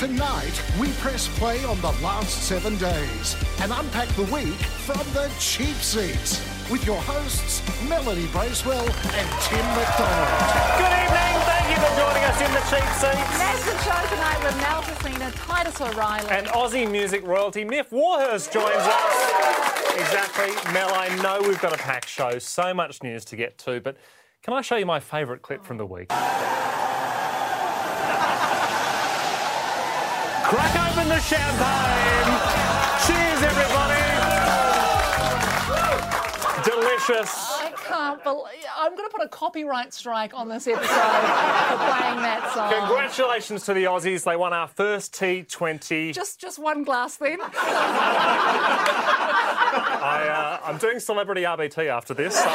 Tonight, we press play on the last seven days and unpack the week from the cheap seats with your hosts, Melanie Bracewell and Tim McDonald. Good evening. Thank you for joining us in the cheap seats. Massive show tonight with Mel Tracina, Titus O'Reily. And Aussie music royalty Myf Warhurst joins us. Exactly. Mel, I know we've got a packed show, so much news to get to, but can I show you my favourite clip from the week? Crack open the champagne. Cheers, everybody. Delicious. I can't believe I'm going to put a copyright strike on this episode for playing that song. Congratulations to the Aussies. They won our first T20. Just, just one glass then. I, uh, I'm doing celebrity RBT after this. So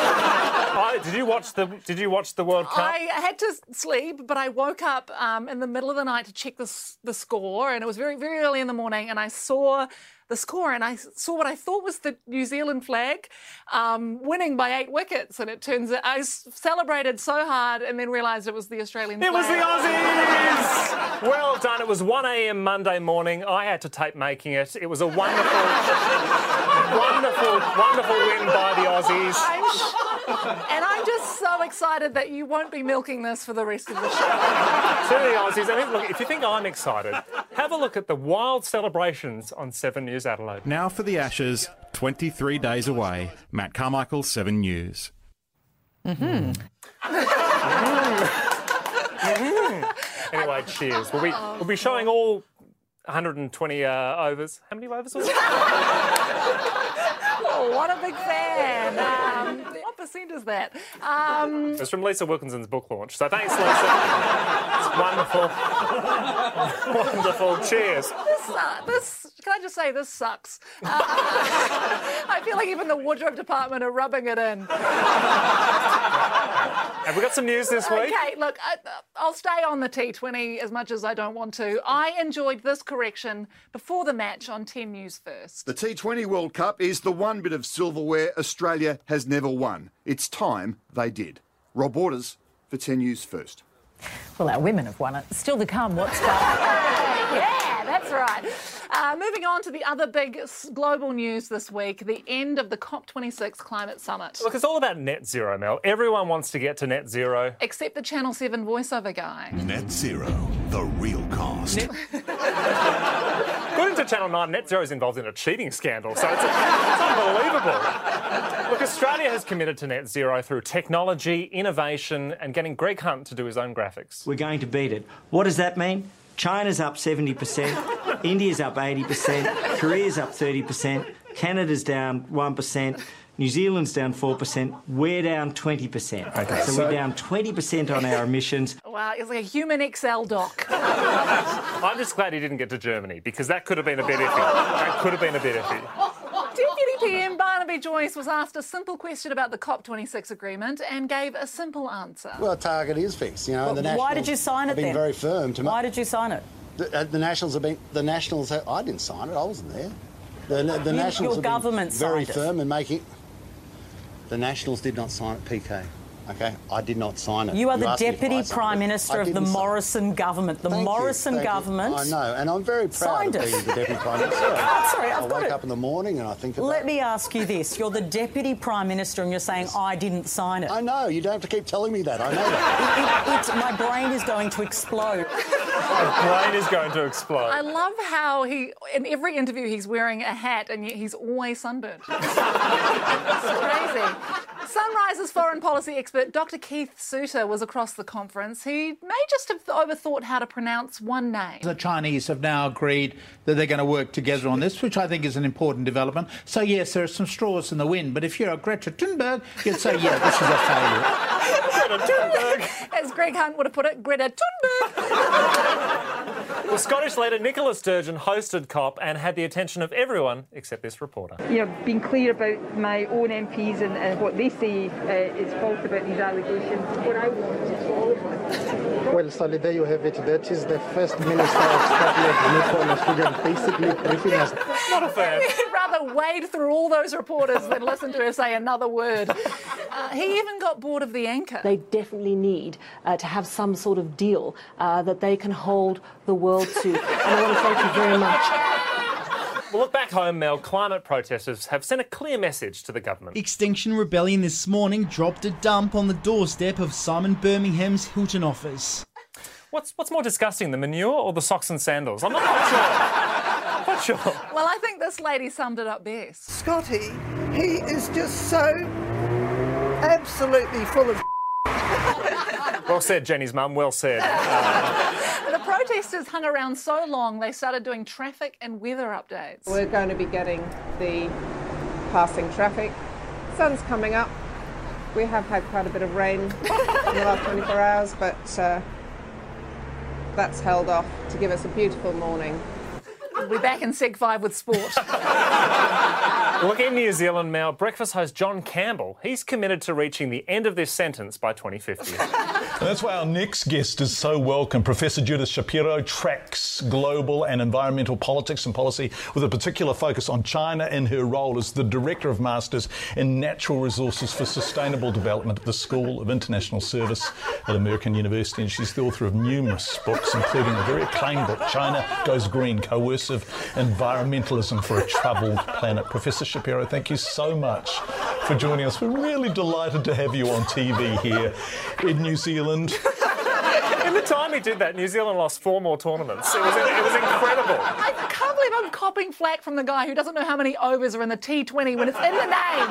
I, did you watch the Did you watch the World Cup? I had to sleep, but I woke up um, in the middle of the night to check the the score, and it was very very early in the morning, and I saw the score, and I saw what I thought was the New Zealand flag um, winning by eight wickets, and it turns out I celebrated so hard, and then realised it was the Australian It was the. Aussies! Well done. It was 1 a.m. Monday morning. I had to tape making it. It was a wonderful, wonderful, wonderful win by the Aussies. I'm, and I'm just so excited that you won't be milking this for the rest of the show. To the Aussies. I mean, look, if you think I'm excited, have a look at the wild celebrations on 7 News Adelaide. Now for the Ashes, 23 days away. Matt Carmichael, 7 News. Mhm. Anyway, cheers. We'll be, we'll be showing all 120 uh, overs. How many overs was it? Oh, what a big fan. Um, what percent is that? Um, It's from Lisa Wilkinson's book launch. So thanks, Lisa. it's wonderful. wonderful. Cheers. this, uh, this, can I just say, this sucks. Uh, I feel like even the wardrobe department are rubbing it in. Have we got some news this week? Okay, look, I, I'll stay on the T20 as much as I don't want to. I enjoyed this correction before the match on 10 News First. The T20 World Cup is the one bit of silverware Australia has never won. It's time they did. Rob Waters for 10 News First. Well, our women have won it. Still to come, what's that? Yeah, that's right. Uh, moving on to the other big global news this week the end of the COP26 climate summit. Look, it's all about net zero, Mel. Everyone wants to get to net zero. Except the Channel 7 voiceover guy. Net Zero, the real cost. According to Channel 9, net zero is involved in a cheating scandal, so it's, it's unbelievable. Look, Australia has committed to net zero through technology, innovation, and getting Greg Hunt to do his own graphics. We're going to beat it. What does that mean? China's up 70%, India's up 80%, Korea's up 30%, Canada's down 1%, New Zealand's down 4%, we're down 20%. Okay, so, so- we're down 20% on our emissions. Wow, it's like a human Excel doc. I'm just glad he didn't get to Germany because that could have been a bit iffy. That could have been a bit iffy. Deputy PM Barnaby Joyce was asked a simple question about the COP26 agreement and gave a simple answer. Well, the target is fixed, you know. and the Why did you sign it have been then? very firm to. Why did you sign it? the, uh, the Nationals have been. The Nationals. Have, I didn't sign it. I wasn't there. The, the You- Nationals your have government been very signed it. firm in making. The Nationals did not sign it. PK. Okay, I did not sign it. You are the asked me if I Deputy Prime. Minister of the didn't sign. Morrison government. The Thank you, Morrison thank you. government. I know, and I'm very proud signed of it. the Deputy Prime Minister. Oh, sorry, I've I got wake it. up in the morning and I think about Let me ask you this. You're the Deputy Prime Minister and you're saying, I didn't sign it. I know, you don't have to keep telling me that. I know that. It- it- my brain is going to explode. My brain is going to explode. I love how he, in every interview, he's wearing a hat and yet he's always sunburned. it's crazy. Sunrise's foreign policy expert Dr. Keith Suter was across the conference. He may just have overthought how to pronounce one name. The Chinese have now agreed that they're going to work together on this, which I think is an important development. So, yes, there are some straws in the wind, but if you're a Greta Thunberg, you'd say, yeah, this is a failure. Greta Thunberg. As Greg Hunt would have put it, Greta Thunberg. Well, Scottish leader Nicola Sturgeon hosted COP and had the attention of everyone except this reporter. you know, being clear about my own MPs and, and what they say uh, is false about these allegations. What I want is for all of us. Well, Sally, there you have it. That is the First Minister of Scotland, Nicola Sturgeon, basically briefing us. Not a fan. He'd rather wade through all those reporters than listen to her say another word. Uh, he even got bored of the anchor. They definitely need uh, to have some sort of deal uh, that they can hold the world to. And I want to thank you very much. Well, look back home, Mel. Climate protesters have sent a clear message to the government. Extinction Rebellion this morning dropped a dump on the doorstep of Simon Birmingham's Hilton office. What's what's more disgusting, the manure or the socks and sandals? I'm not quite sure. Not sure. Well, I think this lady summed it up best. Scotty, he is just so absolutely full of. Well said, Jenny's mum. Well said. Uh, The protesters hung around so long they started doing traffic and weather updates. We're going to be getting the passing traffic. Sun's coming up. We have had quite a bit of rain in the last 24 hours, but uh, that's held off to give us a beautiful morning. We'll be back in Seg 5 with sport. Look, in New Zealand, now, breakfast host John Campbell, he's committed to reaching the end of this sentence by 2050. That's why our next guest is so welcome. Professor Judith Shapiro tracks global and environmental politics and policy with a particular focus on China in her role as the Director of Masters in Natural Resources for Sustainable Development at the School of International Service at American University. And she's the author of numerous books, including a very acclaimed book, China Goes Green Coercive Environmentalism for a Troubled Planet. Professor Shapiro, thank you so much for joining us. We're really delighted to have you on TV here in New Zealand. in the time he did that, New Zealand lost four more tournaments. It was, it was incredible. I can't believe I'm copping flack from the guy who doesn't know how many overs are in the T20 when it's in the name.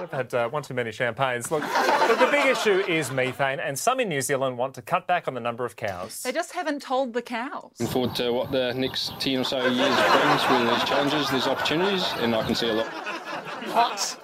I've had uh, one too many champagnes. Look, look, the big issue is methane, and some in New Zealand want to cut back on the number of cows. They just haven't told the cows. Looking forward to what the next 10 or so years brings with these challenges, these opportunities, and I can see a lot. What?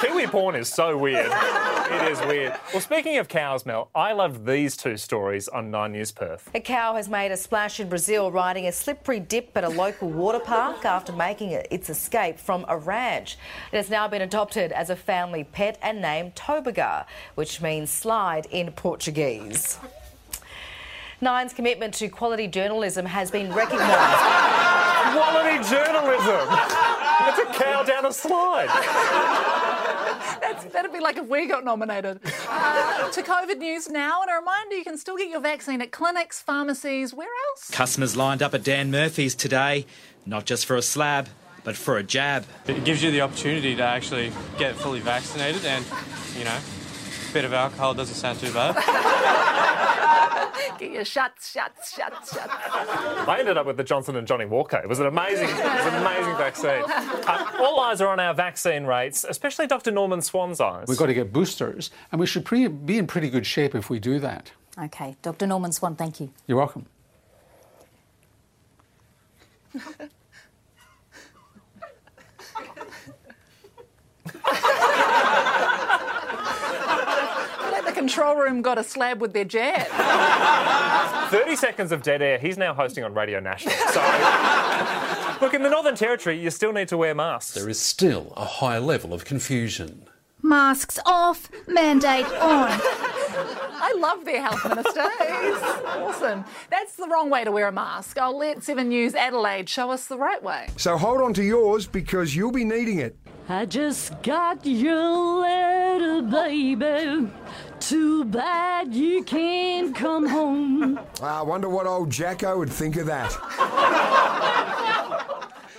Kiwi porn is so weird. It is weird. Well, speaking of cows, Mel, I loved these two stories on Nine News Perth. A cow has made a splash in Brazil riding a slippery dip at a local water park after making its escape from a ranch. It has now been adopted as a family pet and named Tobaga, which means slide in Portuguese. Nine's commitment to quality journalism has been recognised. Quality journalism! It's a cow down a slide. That's, that'd be like if we got nominated. Uh, to COVID news now, and a reminder you can still get your vaccine at clinics, pharmacies, where else? Customers lined up at Dan Murphy's today, not just for a slab, but for a jab. It gives you the opportunity to actually get fully vaccinated, and you know, a bit of alcohol doesn't sound too bad. Get your shots, shots, shots, shots. I ended up with the Johnson and Johnny Walker. It was an amazing, it was an amazing vaccine. Uh, all eyes are on our vaccine rates, especially Dr. Norman Swan's eyes. We've got to get boosters, and we should pre- be in pretty good shape if we do that. Okay, Dr. Norman Swan, thank you. You're welcome. control room got a slab with their jab. 30 seconds of dead air. He's now hosting on Radio National. So, look, in the Northern Territory, you still need to wear masks. There is still a high level of confusion. Masks off, mandate on. I love their health minister. He's awesome. That's the wrong way to wear a mask. I'll let 7 News Adelaide show us the right way. So hold on to yours because you'll be needing it. I just got your letter, baby. Too bad you can't come home. Ah, I wonder what old Jacko would think of that.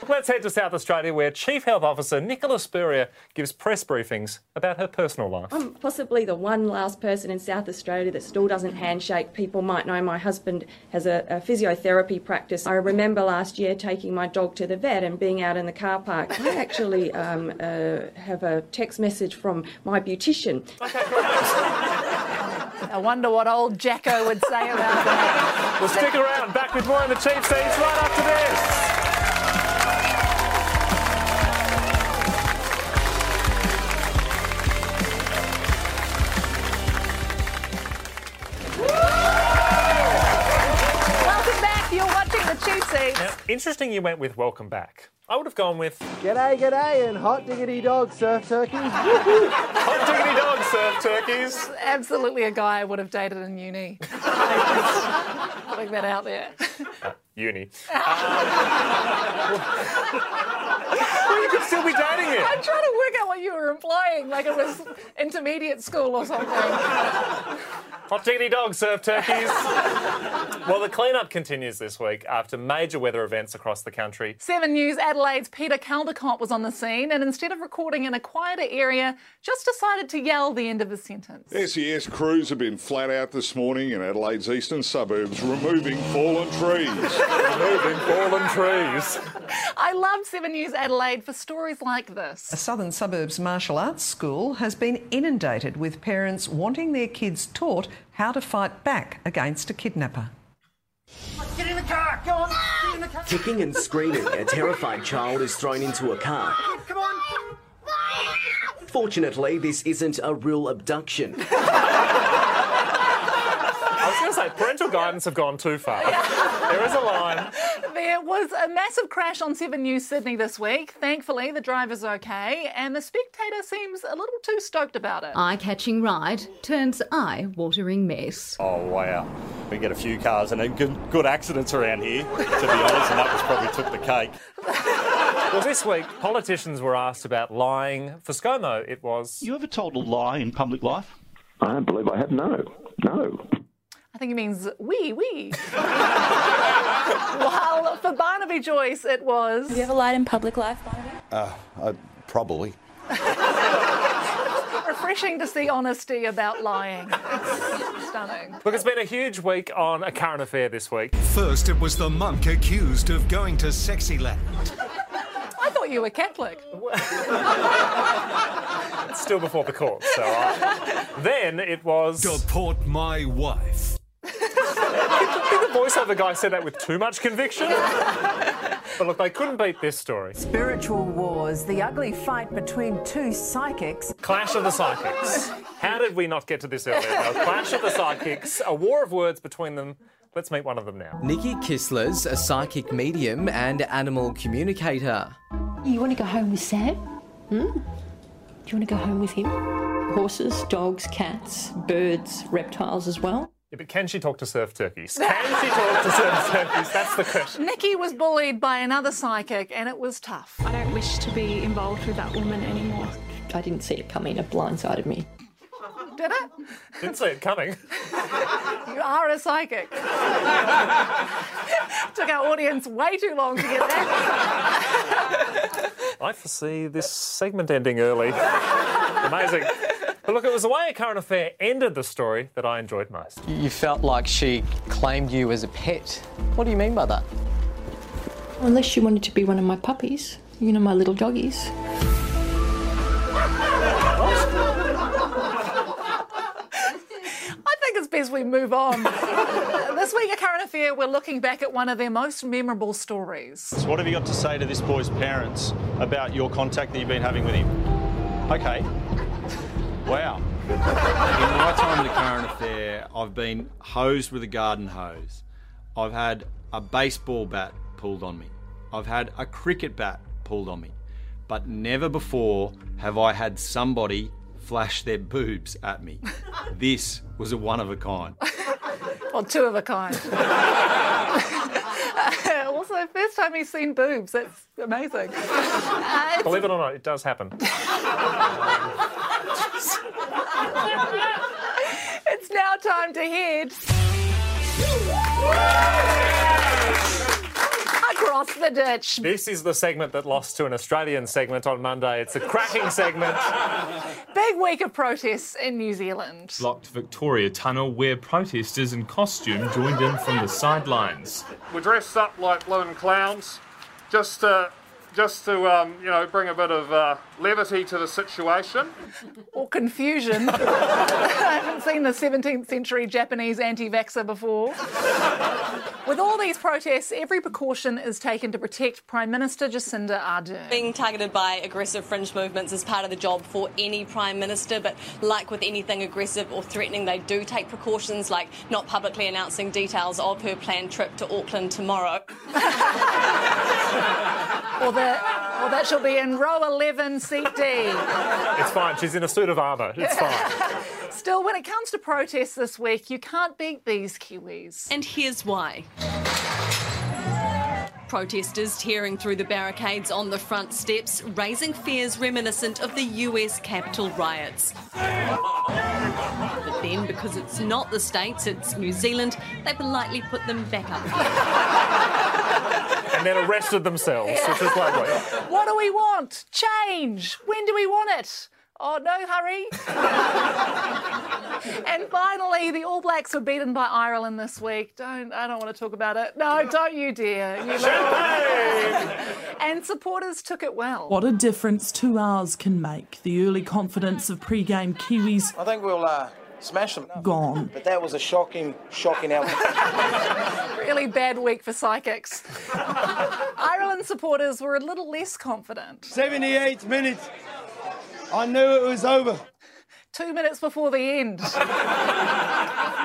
Let's head to South Australia where Chief Health Officer Nicola Spurrier gives press briefings about her personal life. I'm possibly the one last person in South Australia that still doesn't handshake. People might know my husband has a, a, physiotherapy practice. I remember last year taking my dog to the vet and being out in the car park. I actually um, uh, have a text message from my beautician. I wonder what old Jacko would say about that. Well, stick around. Back with more in the cheap seats right after this. Now, interesting you went with welcome back. I would have gone with G'day, g'day, and hot diggity dog surf turkeys. hot diggity dog surf turkeys. Absolutely a guy I would have dated in uni. Putting that out there. Uni. well, you could still be dating it. I'm trying to work out what you were implying, like it was intermediate school or something. Hot diggity dog serve turkeys. well, the cleanup continues this week after major weather events across the country. 7 News Adelaide's Peter Caldecott was on the scene and instead of recording in a quieter area, just decided to yell the end of his sentence. SES crews have been flat out this morning in Adelaide's eastern suburbs removing fallen trees. Removing fallen trees. I love 7 News Adelaide for stories like this. A southern suburbs martial arts school has been inundated with parents wanting their kids taught how to fight back against a kidnapper. Get in the car! Go on! Get in the car! Kicking and screaming, a terrified child is thrown into a car. Come on! Fortunately, this isn't a real abduction. I was going to say, parental guidance have gone too far. There is a line. There was a massive crash on 7 News Sydney this week. Thankfully, the driver's okay, and the spectator seems a little too stoked about it. Eye catching ride turns eye watering mess. Oh, wow. We get a few cars and good, good accidents around here, to be honest, and that was probably took the cake. Well, this week, politicians were asked about lying. For ScoMo, it was. You ever told a lie in public life? I don't believe I have. No. No. I think it means we, we. While for Barnaby Joyce, it was. Have you ever lied in public life, Barnaby? Uh, uh, probably. Refreshing to see honesty about lying. It's stunning. Look, it's been a huge week on a current affair this week. First, it was the monk accused of going to Sexyland. I thought you were Catholic. It's still before the court, so. Uh, then it was. Deport my wife. I think the voiceover guy said that with too much conviction. but look, they couldn't beat this story. Spiritual wars, the ugly fight between two psychics. Clash of the Psychics. How did we not get to this earlier? though? Clash of the Psychics, a war of words between them. Let's meet one of them now. Nikki Kissler's a psychic medium and animal communicator. You want to go home with Sam? Hmm? Do you want to go home with him? Horses, dogs, cats, birds, reptiles as well? Yeah, but can she talk to surf turkeys? Can she talk to surf turkeys? That's the question. Nikki was bullied by another psychic, and it was tough. I don't wish to be involved with that woman anymore. I didn't see it coming. It blindsided me. Did it? Didn't see it coming. You are a psychic. Took our audience way too long to get that. I foresee this segment ending early. Amazing. But look, it was the way a current affair ended the story that I enjoyed most. You felt like she claimed you as a pet. What do you mean by that? Unless you wanted to be one of my puppies, you know, my little doggies. I think it's best we move on. this week at Current Affair, we're looking back at one of their most memorable stories. So what have you got to say to this boy's parents about your contact that you've been having with him? Okay. Wow. In my time at the current affair, I've been hosed with a garden hose. I've had a baseball bat pulled on me. I've had a cricket bat pulled on me. But never before have I had somebody flash their boobs at me. This was a one of a kind. Or two of a kind. also, first time he's seen boobs. That's amazing. Uh, Believe it or not, it does happen. it's now time to head across the ditch. This is the segment that lost to an Australian segment on Monday. It's a cracking segment. Big week of protests in New Zealand. Blocked Victoria Tunnel, where protesters in costume joined in from the sidelines. We're dressed up like balloon clowns, just to, just to um, you know, bring a bit of uh, levity to the situation. Confusion. I haven't seen the 17th century Japanese anti vaxxer before. With all these protests, every precaution is taken to protect Prime Minister Jacinda Ardern. Being targeted by aggressive fringe movements is part of the job for any Prime Minister, but like with anything aggressive or threatening, they do take precautions like not publicly announcing details of her planned trip to Auckland tomorrow. Or that, or that she'll be in row 11, seat D. It's fine. She's in a suit of armour. It's fine. Still, when it comes to protests this week, you can't beat these Kiwis. And here's why. Protesters tearing through the barricades on the front steps, raising fears reminiscent of the US Capitol riots. But then, because it's not the States, it's New Zealand, they politely put them back up and then arrested themselves, which is lovely. What do we want? Change. When do we want it? Oh, no hurry. and finally, the All Blacks were beaten by Ireland this week. Don't I don't want to talk about it. No, don't you dear. You and supporters took it well. What a difference two hours can make. The early confidence of pre-game Kiwis I think we'll uh, smash them. gone. But that was a shocking, shocking outcome. really bad week for psychics. Ireland supporters were a little less confident. 78 minutes. I knew it was over. Two minutes before the end.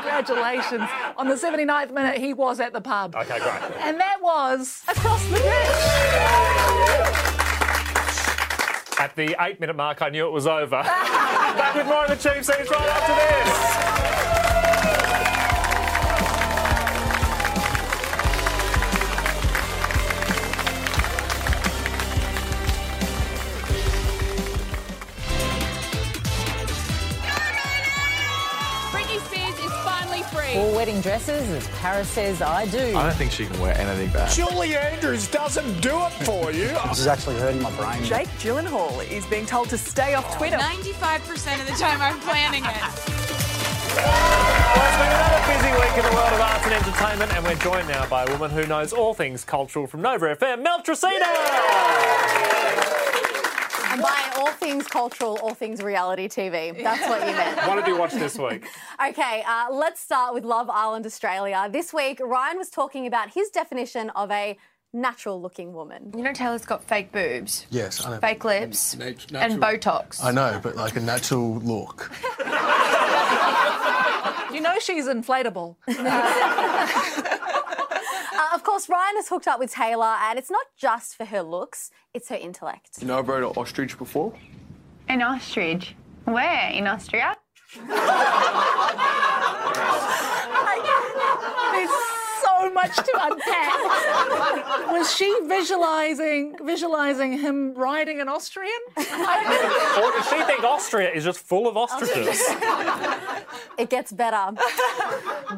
Congratulations. On the 79th minute, he was at the pub. Okay, great. And that was across the ditch. At the eight minute mark, I knew it was over. Back with more of the Cheap Seats right after this. Wedding dresses, as Paris says I do. I don't think she can wear anything bad. Julie Andrews doesn't do it for you. This is actually hurting my brain. Jake Gyllenhaal is being told to stay off Twitter. 95% of the time I'm planning it. Well, it's been another busy week in the world of arts and entertainment, and we're joined now by a woman who knows all things cultural from Nova FM, Mel Tracina! And by all things cultural, all things reality TV. That's what you meant. What did you watch this week? Okay, uh, let's start with Love Island Australia. This week, Ryan was talking about his definition of a natural looking woman. You know Taylor's got fake boobs, Yes, I know. fake lips, Nat- and Botox. I know, but like a natural look. You know she's inflatable. Uh, Uh, of course, Ryan has hooked up with Taylor, and it's not just for her looks, it's her intellect. You know, I rode an ostrich before. An ostrich. Where? In Austria? There's so much to unpack. Was she visualizing visualizing him riding an Austrian? or does she think Austria is just full of ostriches? It gets better.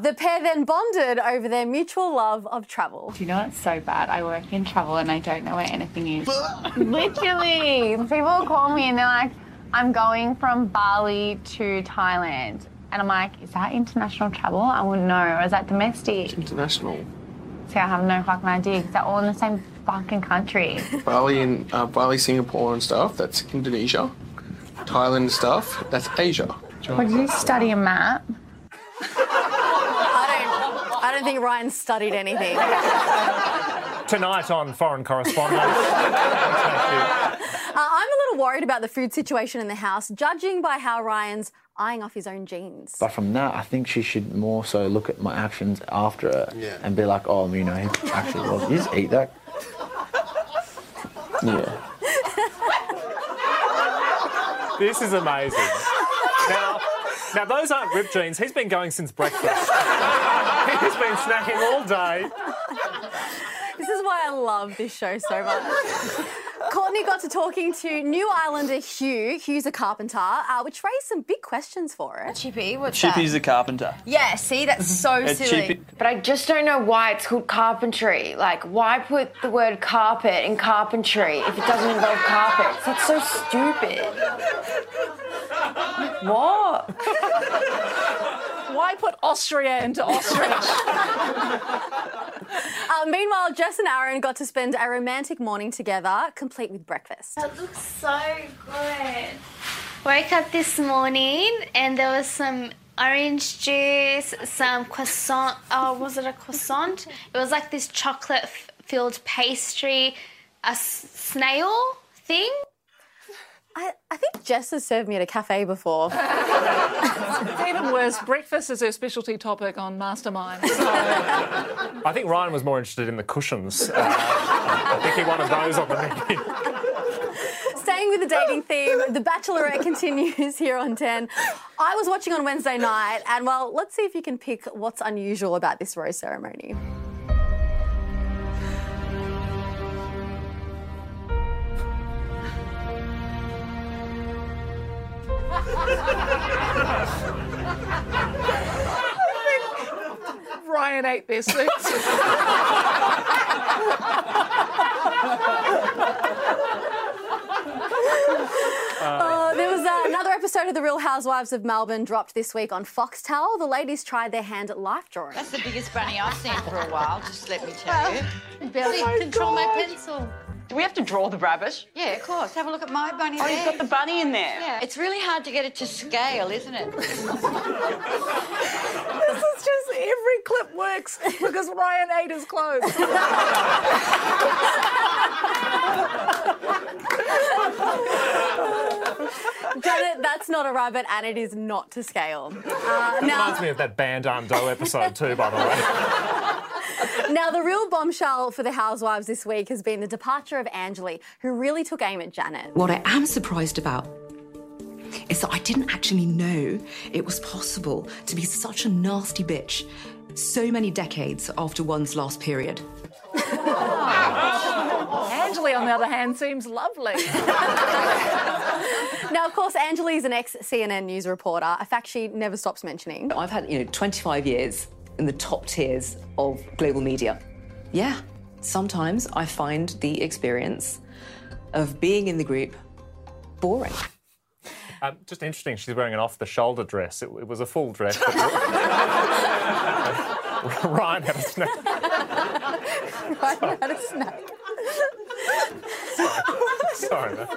the pair then bonded over their mutual love of travel. Do you know it's so bad? I work in travel and I don't know where anything is. Literally. People call me and they're like, I'm going from Bali to Thailand. And I'm like, is that international travel? I wouldn't know. Or is that domestic? International. See, I have no fucking idea because they're all in the same fucking country. Bali and uh, Bali, Singapore and stuff. That's Indonesia. Thailand and stuff. That's Asia. What did you study a map? I don't, I don't think Ryan studied anything. Tonight on Foreign Correspondent. Uh, I'm a little worried about the food situation in the house, judging by how Ryan's eyeing off his own jeans. But from that, I think she should more so look at my actions after it Yeah. and be like, oh, you know, he actually was. You just eat that. Yeah. This is amazing. Now, now those aren't ripped jeans. He's been going since breakfast. He's been snacking all day. This is why I love this show so much. Courtney got to talking to New Islander Hugh. Hugh's a carpenter, uh, which raised some big questions for her. Chippy, what's Chippy's a carpenter. Yeah, see, that's so silly. Chippy. But I just don't know why it's called carpentry. Like, why put the word carpet in carpentry if it doesn't involve carpets? That's so stupid. what? Why put Austria into ostrich? Uh, meanwhile, Jess and Aaron got to spend a romantic morning together, complete with breakfast. That looks so good. Woke up this morning and there was some orange juice, some croissant. Oh, was it a croissant? It was like this chocolate filled pastry, a s- snail thing. I, I think Jess has served me at a cafe before. it's even worse. Breakfast is her specialty topic on Mastermind. So. I think Ryan was more interested in the cushions. Uh, I think he wanted those on the menu. Staying with the dating theme, The Bachelorette continues here on 10. I was watching on Wednesday night, and well, let's see if you can pick what's unusual about this rose ceremony. Ryan ate their suits. Uh, there was uh, another episode of The Real Housewives of Melbourne dropped this week on Foxtel. The ladies tried their hand at life drawing. That's the biggest bunny I've seen for a while, just let me tell you. Barely Oh my control my pencil. Do we have to draw the rabbit? Yeah, of course. Have a look at my bunny Oh, there. you've got the bunny in there. Yeah. It's really hard to get it to scale, isn't it? this is just every clip works because Ryan ate his clothes. Janet, that's not a rabbit and it is not to scale. Uh, now, Reminds me of that Band Arm Doe episode too, by the way. Now, the real bombshell for the housewives this week has been the departure of Anjali, who really took aim at Janet. What I am surprised about is that I didn't actually know it was possible to be such a nasty bitch so many decades after one's last period. Anjali, on the other hand, seems lovely. Now, of course, Anjali is an ex CNN news reporter, a fact she never stops mentioning. I've had, you know, 25 years in the top tiers of global media. Yeah, sometimes I find the experience of being in the group boring. Um, just interesting, she's wearing an off-the-shoulder dress. It, it was a full dress. But Ryan had a snack. Ryan had a snack. Sorry, man.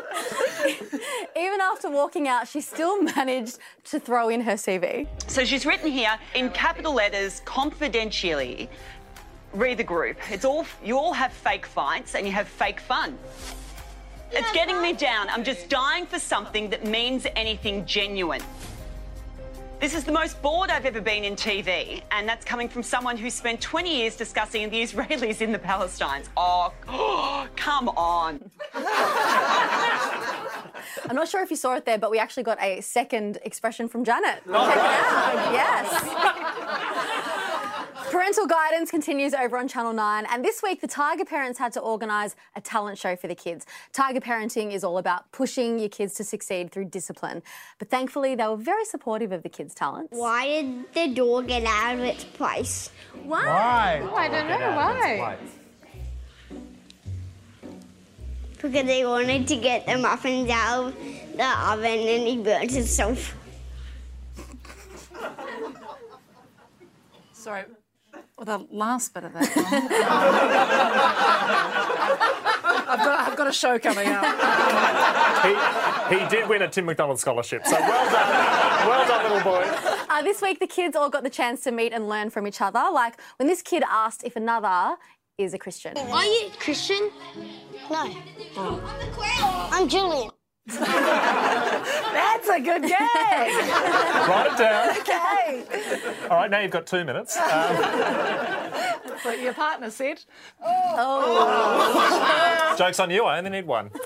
Even after walking out, she still managed to throw in her CV. So she's written here in capital letters, confidentially. Read the group. It's all you all have fake fights and you have fake fun. It's getting me down. I'm just dying for something that means anything genuine. This is the most bored I've ever been in TV, and that's coming from someone who spent 20 years discussing the Israelis in the Palestines. Oh, come on. I'm not sure if you saw it there, but we actually got a second expression from Janet. Oh, Check it out. Yes. Parental guidance continues over on Channel 9, and this week the Tiger parents had to organise a talent show for the kids. Tiger parenting is all about pushing your kids to succeed through discipline, but thankfully they were very supportive of the kids' talents. Why did the door get out of its place? Why? Why? Oh, I don't know why. Because they wanted to get the muffins out of the oven and he burnt himself. Sorry. Well, the last bit of that. I've, got, I've got a show coming up. He, he did win a Tim McDonald scholarship, so well done. Well done, little boy. Uh, this week, the kids all got the chance to meet and learn from each other. Like when this kid asked if another is a Christian. Are you Christian? No. I'm Julian. That's a good game. Write it down. Okay. All right, now you've got two minutes. Um, But your partner said. Oh. joke's on you, I only need one. Wait.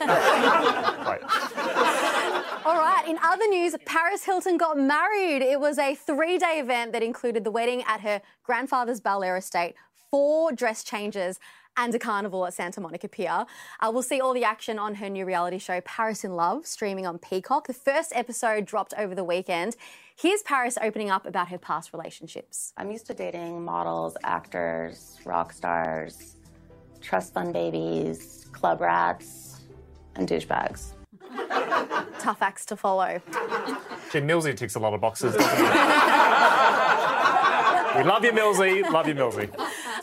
All right, in other news, Paris Hilton got married. It was a three day event that included the wedding at her grandfather's Bel Air estate, four dress changes, and a carnival at Santa Monica Pier. Uh, we'll see all the action on her new reality show, Paris in Love, streaming on Peacock. The first episode dropped over the weekend. Here's Paris opening up about her past relationships. I'm used to dating models, actors, rock stars, trust fund babies, club rats, and douchebags. Tough acts to follow. Jim Millsy ticks a lot of boxes, doesn't he? we love you, Millsy. Love you, Millsy.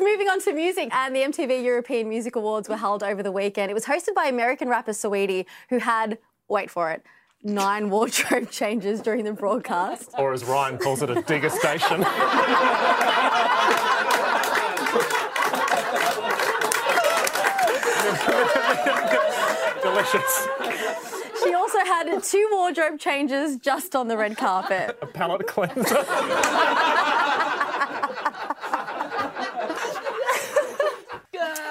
Moving on to music, and the MTV European Music Awards were held over the weekend. It was hosted by American rapper Saweetie, who had, wait for it, nine wardrobe changes during the broadcast. Or as Ryan calls it, a digger station. Delicious. She also had two wardrobe changes just on the red carpet. A palate cleanser.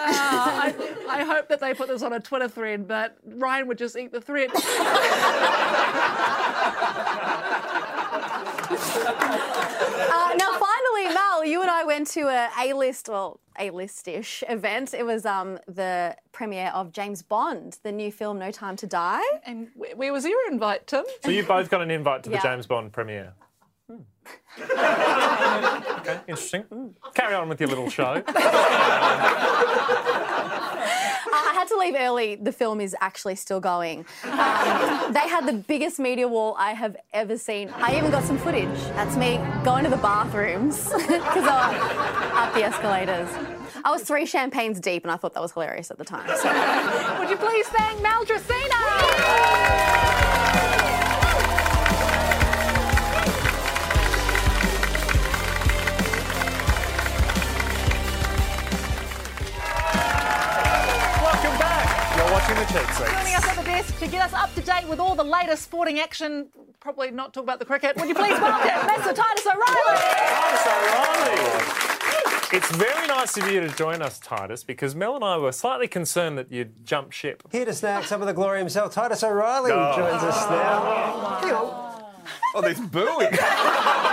Ah, I, I hope that they put this on a Twitter thread, but Ryan would just eat the thread. Uh, now, finally, Mel, you and I went to a A-list, well, A-list-ish event. It was um, the premiere of James Bond, the new film No Time to Die. And where, where was your invite, Tim? So you both got an invite to the Yeah. James Bond premiere. Hmm. okay, interesting. Carry on with your little show. To leave early. The film is actually still going. Um, they had the biggest media wall I have ever seen. I even got some footage. That's me going to the bathrooms because I was up the escalators. I was three champagnes deep, and I thought that was hilarious at the time. So. Would you please thank Mel Tracina? Watching the cheap Joining us at the desk to get us up to date with all the latest sporting action. Probably not talk about the cricket. Would you please welcome Mr. Titus O'Reily? Titus O'Reily. It's very nice of you to join us, Titus, because Mel and I were slightly concerned that you'd jump ship. Here to snag some of the glory himself, Titus O'Reily Oh. joins us now. Hang on. Oh, there's booing.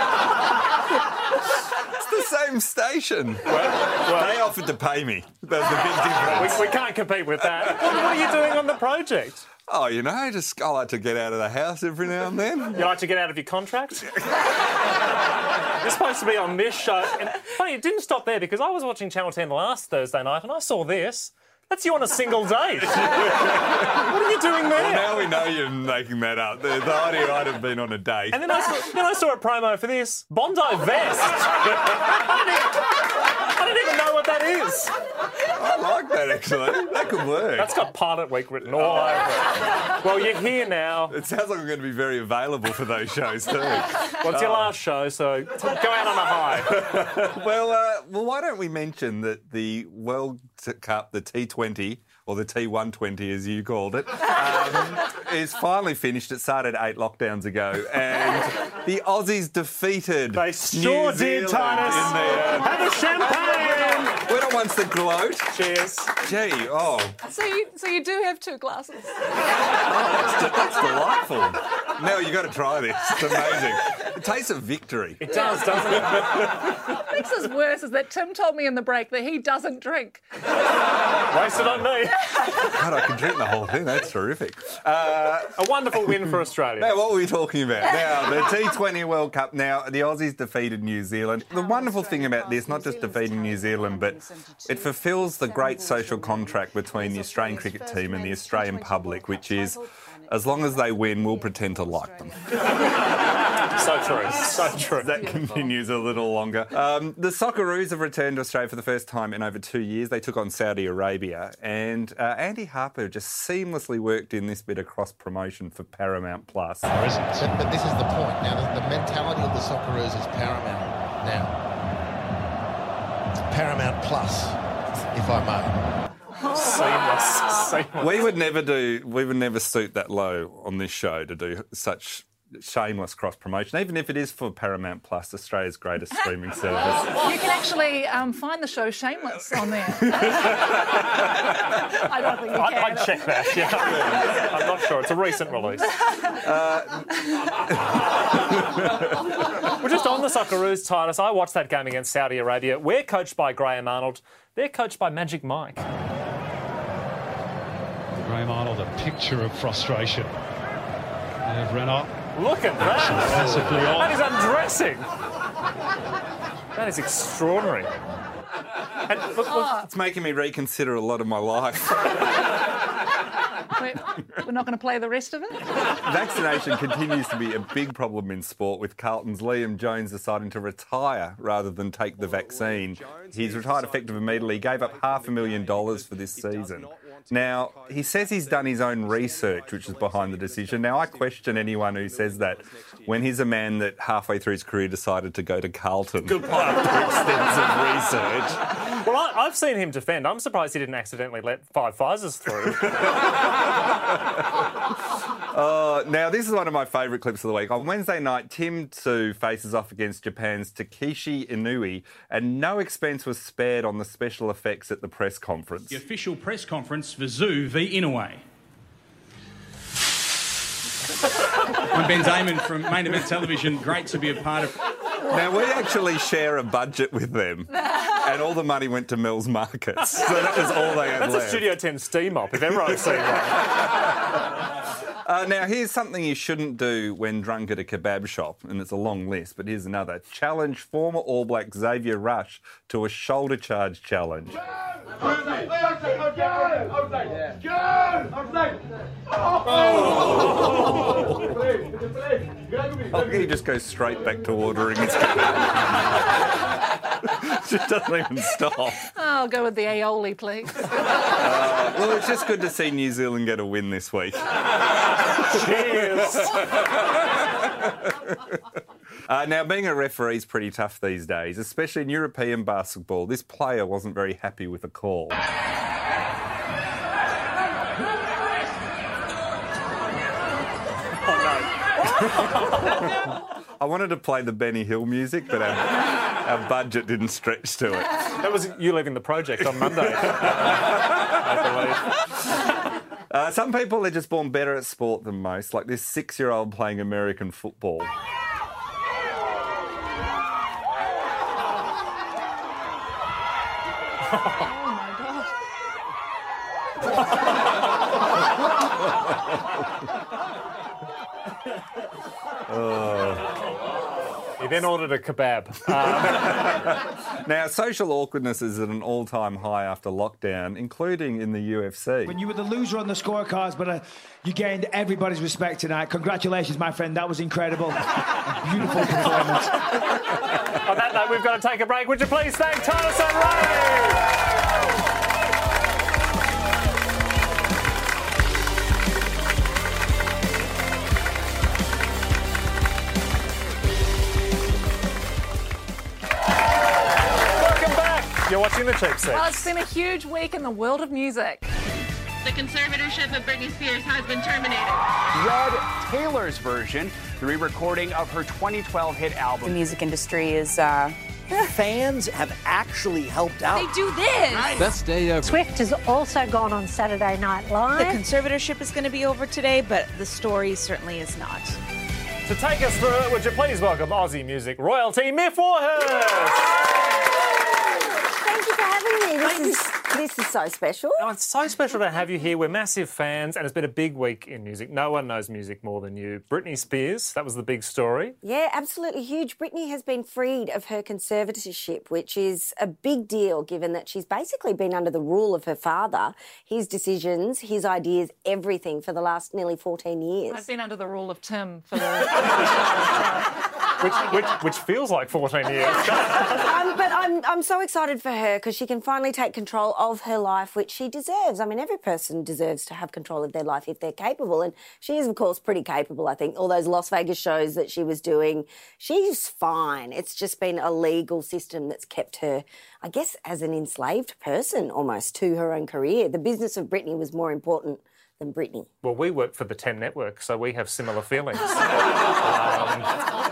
same station. they offered to pay me. That's the big difference. We, we can't compete with that. What, what are you doing on the project? Oh, you know, just I like to get out of the house every now and then. You like to get out of your contract? You're supposed to be on this show. And funny, it didn't stop there because I was watching Channel 10 last Thursday night and I saw this. That's you on a single date. what are you doing there? Well, now we know you're making that up. The, the idea I'd have been on a date. And then I, saw, then I saw a promo for this Bondi vest. I, didn't even, I didn't even know what that is. I like that actually. That could work. That's got Pilot Week written all over it. Well, you're here now. It sounds like I'm going to be very available for those shows too. Well, it's your last show, so go out on a high. well, uh, well, why don't we mention that the World Cup, the T20 or the T120 as you called it, um, is finally finished. It started eight lockdowns ago, and the Aussies defeated. They sure did, Titus. In the, uh, Have a champagne. We're not ones to gloat. Cheers. Gee, oh, So you, so you do have two glasses. Oh, that's, de- that's delightful. Now you've got to try this. It's amazing. It tastes of victory. It does, doesn't it? What makes this worse is that Tim told me in the break that he doesn't drink. Wasted on me. God, I can drink the whole thing. That's terrific. Uh, a wonderful win for Australia. Now, what were we talking about? Now, the T20 World Cup. Now, the Aussies defeated New Zealand. The wonderful thing about this, not just defeating New Zealand, but it fulfils the great social contract between the Australian cricket team and the Australian public, which is as long as they win, we'll pretend to like them. So true. So true. That continues a little longer. Um, the Socceroos have returned to Australia for the first time in over two years. They took on Saudi Arabia, and uh, Andy Harper just seamlessly worked in this bit of cross promotion for Paramount Plus. But, but this is the point. Now, the, the mentality of the Socceroos is paramount now. Paramount Plus, if I may. Seamless. Seamless. We would never do. We would never suit that low on this show to do such shameless cross promotion, even if it is for Paramount Plus, Australia's greatest streaming service. You can actually um, find the show Shameless on there. I don't think you I, can. I'd check that. Yeah. I'm not sure. It's a recent release. We're just on the Socceroos, Titus. I watched that game against Saudi Arabia. We're coached by Graham Arnold. They're coached by Magic Mike. Graham Arnold, a picture of frustration. And Renard. Look at that. Massively on. That is undressing. That is extraordinary. And look, look, It's making me reconsider a lot of my life. We're, we're not going to play the rest of it. Vaccination continues to be a big problem in sport, with Carlton's Liam Jones deciding to retire rather than take the vaccine. He's retired effective immediately, gave up half a million dollars for this season. Now, he says he's done his own research, which is behind the decision. Now, I question anyone who says that when he's a man that halfway through his career decided to go to Carlton Good point. after extensive research. well, I, I've seen him defend. I'm surprised he didn't accidentally let five Pfizers through. Uh, now, this is one of my favourite clips of the week. On Wednesday night, Tim Tszyu faces off against Japan's Takeshi Inoue, and no expense was spared on the special effects at the press conference. The official press conference for Tszyu v Inoue. I'm Ben Damon from Main Event Television. Great to be a part of Now, we actually share a budget with them, and all the money went to Mills Markets. So that was all they had That's left. a Studio 10 steam up, if ever I've seen one. Uh, now, here's something you shouldn't do when drunk at a kebab shop, and it's a long list, but here's another. Challenge former All Black Xavier Rush to a shoulder charge challenge. go go Oh, he just goes straight back to ordering his kebab. just doesn't even stop. I'll go with the aioli, please. Uh, well, it's just good to see New Zealand get a win this week. Cheers. Uh, now, being a referee is pretty tough these days, especially in European basketball. This player wasn't very happy with a call. I wanted to play the Benny Hill music, but our, our budget didn't stretch to it. That was you leaving the project on Monday, I believe. Uh, some people are just born better at sport than most, like this six year old playing American football. He then ordered a kebab. Um, Now, social awkwardness is at an all time high after lockdown, including in the UFC. When you were the loser on the scorecards, but uh, you gained everybody's respect tonight. Congratulations, my friend. That was incredible. Beautiful performance. on that note, we've got to take a break. Would you please thank Titus O'Reily? You're watching the Cheap Seats. Well, it's been a huge week in the world of music. The conservatorship of Britney Spears has been terminated. Red Taylor's version, the re recording of her 2012 hit album. The music industry is. Uh, Fans have actually helped out. they do this. Best day ever. Swift has also gone on Saturday Night Live. The conservatorship is going to be over today, but the story certainly is not. To take us through it, would you please welcome Aussie music royalty, Myf Warhurst? Thank you for having me. This is this is so special. Oh, it's so special to have you here. We're massive fans, and it's been a big week in music. No one knows music more than you. Britney Spears, that was the big story. Yeah, absolutely huge. Britney has been freed of her conservatorship, which is a big deal given that she's basically been under the rule of her father, his decisions, his ideas, everything for the last nearly 14 years. I've been under the rule of Tim for the. Which, which, which feels like 14 years. um, but I'm, I'm so excited for her because she can finally take control of her life, which she deserves. I mean, every person deserves to have control of their life if they're capable. And she is, of course, pretty capable, I think. All those Las Vegas shows that she was doing, she's fine. It's just been a legal system that's kept her, I guess, as an enslaved person almost to her own career. The business of Britney was more important than Britney. Well, we work for the 10 network, so we have similar feelings. Um,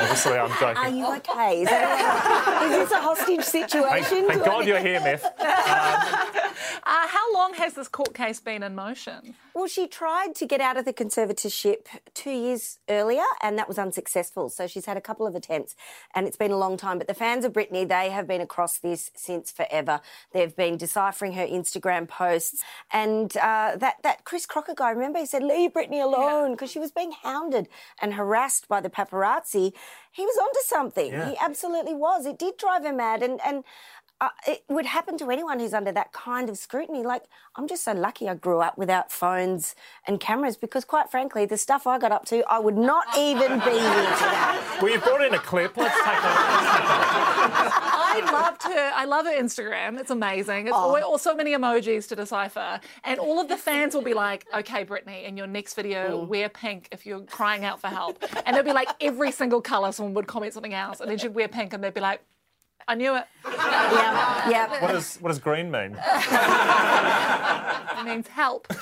obviously, I'm joking. Are you okay? Is, that, is this a hostage situation? thank God you're here, Myf. Uh, how long has this court case been in motion? Well, she tried to get out of the conservatorship two years earlier, and that was unsuccessful. So she's had a couple of attempts, and it's been a long time. But the fans of Britney, they have been across this since forever. They've been deciphering her Instagram posts, and uh, that that Chris Crocker guy, remember, he said, "Leave Britney alone," because she was being hounded and harassed by the paparazzi. He was onto something. Yeah. He absolutely was. It did drive him mad, and and uh, it would happen to anyone who's under that kind of scrutiny. Like, I'm just so lucky I grew up without phones and cameras because, quite frankly, the stuff I got up to, I would not even be here today. Well, you've brought in a clip. Let's take a I loved her. I love her Instagram. It's amazing. It's always, all so many emojis to decipher, and all of the fans will be like, "Okay, Britney, in your next video, wear pink if you're crying out for help." And it'll be like every single color. Someone would comment something else, and then she'd wear pink, and they'd be like, "I knew it." Yeah, yeah. What does, what does green mean? It means help.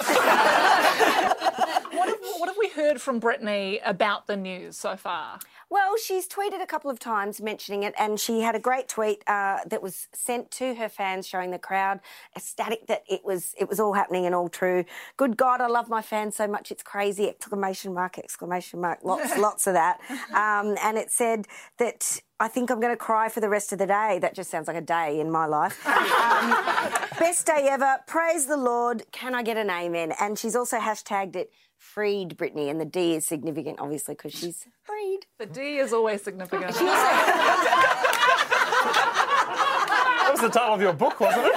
what, have, we heard from Britney about the news so far? Well, she's tweeted a couple of times mentioning it, and she had a great tweet uh, that was sent to her fans, showing the crowd ecstatic that it was it was all happening and all true. Good God, I love my fans so much, it's crazy! Exclamation mark! Exclamation mark! Lots, lots of that. Um, and it said that I think I'm going to cry for the rest of the day. That just sounds like a day in my life. Um, best day ever. Praise the Lord. Can I get an amen? And she's also hashtagged it freed Britney, and the D is significant, obviously, because she's freed. The D is always significant. That was the title of your book, wasn't it?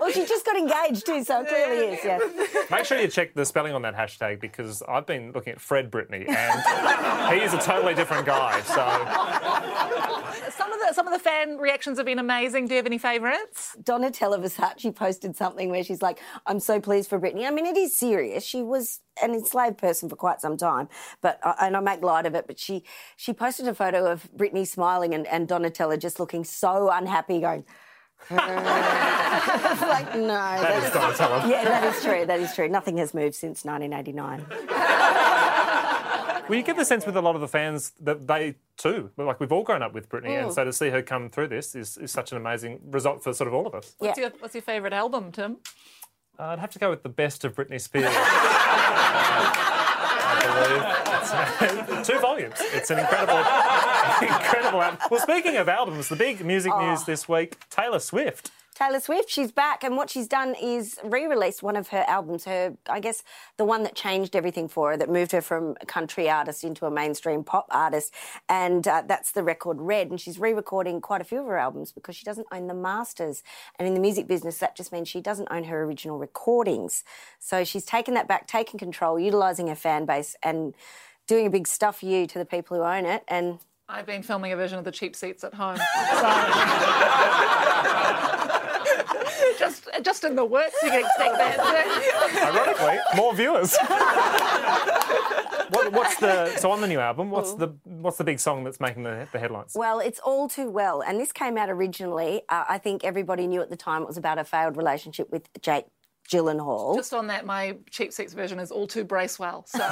well, she just got engaged too, so it clearly is. Yes. Make sure you check the spelling on that hashtag because I've been looking at Fred Britney and he is a totally different guy. So Some of the some of the fan reactions have been amazing. Do you have any favourites? Donatella Versace posted something where she's like, "I'm so pleased for Britney." I mean, it is serious. She was an enslaved person for quite some time, but uh, and I make light of it. But she she posted a photo of Britney smiling and, and Donatella just looking so unhappy, going. like no, That is Donatella. Yeah, that is true. That is true. Nothing has moved since 1989. well, you get the sense with a lot of the fans that they too, like we've all grown up with Britney, and Mm. so to see her come through this is, is such an amazing result for sort of all of us. What's your What's your favourite album, Tim? Uh, I'd have to go with the best of Britney Spears. Two volumes. It's an incredible, incredible album. Well, speaking of albums, the big music Oh. news this week: Taylor Swift. Taylor Swift, she's back, and what she's done is re-released one of her albums. Her, I guess, the one that changed everything for her, that moved her from a country artist into a mainstream pop artist, and uh, that's the record Red. And she's re-recording quite a few of her albums because she doesn't own the masters. And in the music business, that just means she doesn't own her original recordings. So she's taken that back, taken control, utilising her fan base, and doing a big stuff you to the people who own it. And I've been filming a version of the cheap seats at home. So- just, just in the works, you can expect that. Ironically, more viewers. what, what's the so on the new album? What's the what's the big song that's making the, the headlines? Well, it's all too well. And this came out originally. Uh, I think everybody knew at the time it was about a failed relationship with Jake Gyllenhaal. Just on that, my cheap sex version is all too Bracewell. So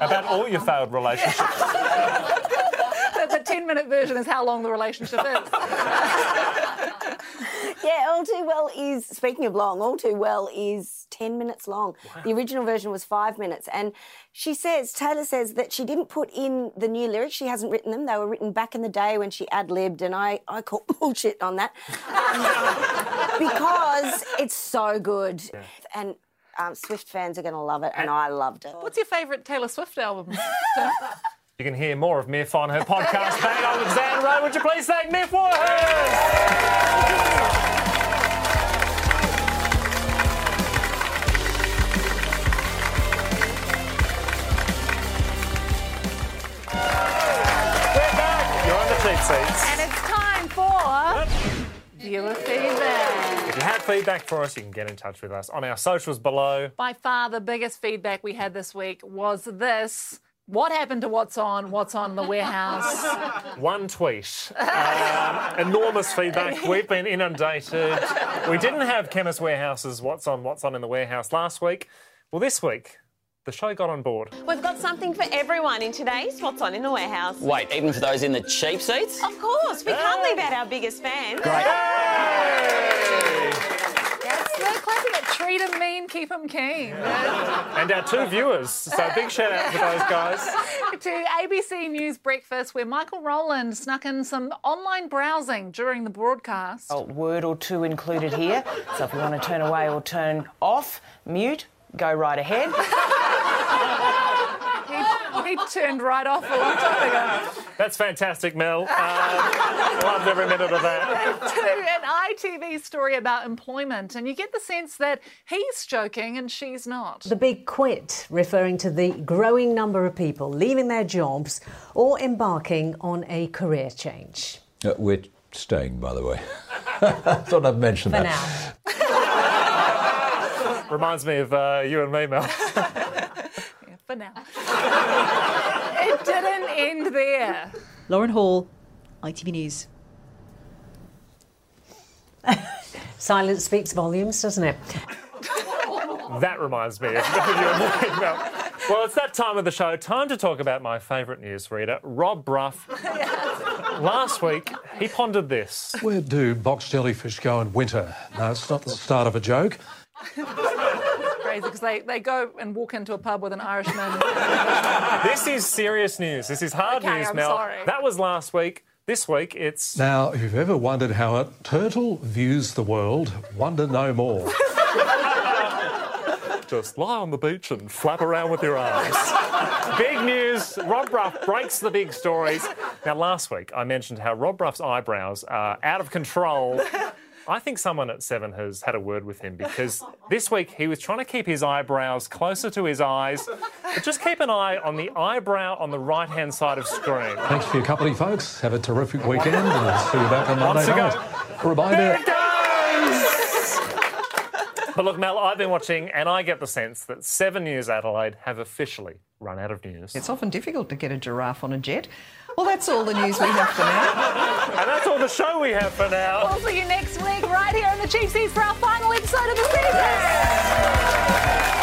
About all your failed relationships. the, the 10 minute version is how long the relationship is. yeah, All Too Well is, speaking of long, All Too Well is 10 minutes long. The original version was five minutes. And she says, Taylor says that she didn't put in the new lyrics. She hasn't written them. They were written back in the day when she ad libbed, and I, I call bullshit on that. Um, because it's so good. And um, Swift fans are going to love it, and I loved it. What's your favourite Taylor Swift album? You can hear more of Myf on her podcast. Bang on with Would you please thank Myf for seats. and it's time for viewer feedback. If you have feedback for us, you can get in touch with us on our socials below. By far, the biggest feedback we had this week was this. What happened to What's On? What's On in the warehouse? One tweet. Um, enormous feedback. We've been inundated. We didn't have Chemist Warehouse's What's On, What's On in the Warehouse last week. Well, this week, the show got on board. We've got something for everyone in today's What's On in the Warehouse. Wait, even for those in the cheap seats? Of course, we can't leave out our biggest fans. Great. That's the classic. Treat 'em mean, keep 'em keen. And our two viewers. So big shout out to those guys. to ABC News Breakfast, where Michael Rowland snuck in some online browsing during the broadcast. A word or two included here. So if you want to turn away or turn off, mute, go right ahead. He, he turned right off a long time ago. That's fantastic, Mel. Uh, loved every minute of that. to an ITV story about employment, and you get the sense that he's joking and she's not. The big quit, referring to the growing number of people leaving their jobs or embarking on a career change. Uh, we're staying, by the way. Thought I'd mention For that. now. Reminds me of uh, you and me, Mel. For now. it didn't end there. Lauren Hall, ITV News. Silence speaks volumes, doesn't it? That reminds me of you and me, Mel. Well, it's that time of the show. Time to talk about my favourite newsreader, Rob Brough. Last week, he pondered this. Where do box jellyfish go in winter? No, it's not the start of a joke. Great crazy because they, they go and walk into a pub with an Irishman. This is serious news. This is hard Okay, news, I'm Mel. sorry. That was last week. This week, it's. Now, if you've ever wondered how a turtle views the world, wonder no more. Just lie on the beach and flap around with your arms. big news. Rob Brough breaks the big stories. Now, last week I mentioned how Rob Brough's eyebrows are out of control. I think someone at Seven has had a word with him because this week he was trying to keep his eyebrows closer to his eyes. But just keep an eye on the eyebrow on the right hand side of screen. Thanks for your company, folks. Have a terrific weekend and see you back on Monday ago. night. A reminder. There it goes! but look, Mel, I've been watching and I get the sense that Seven News Adelaide have officially run out of news. It's often difficult to get a giraffe on a jet. Well, that's all the news we have for now. And that's all the show we have for now. we'll see you next week right here on the Cheap Seats for our final episode of the season.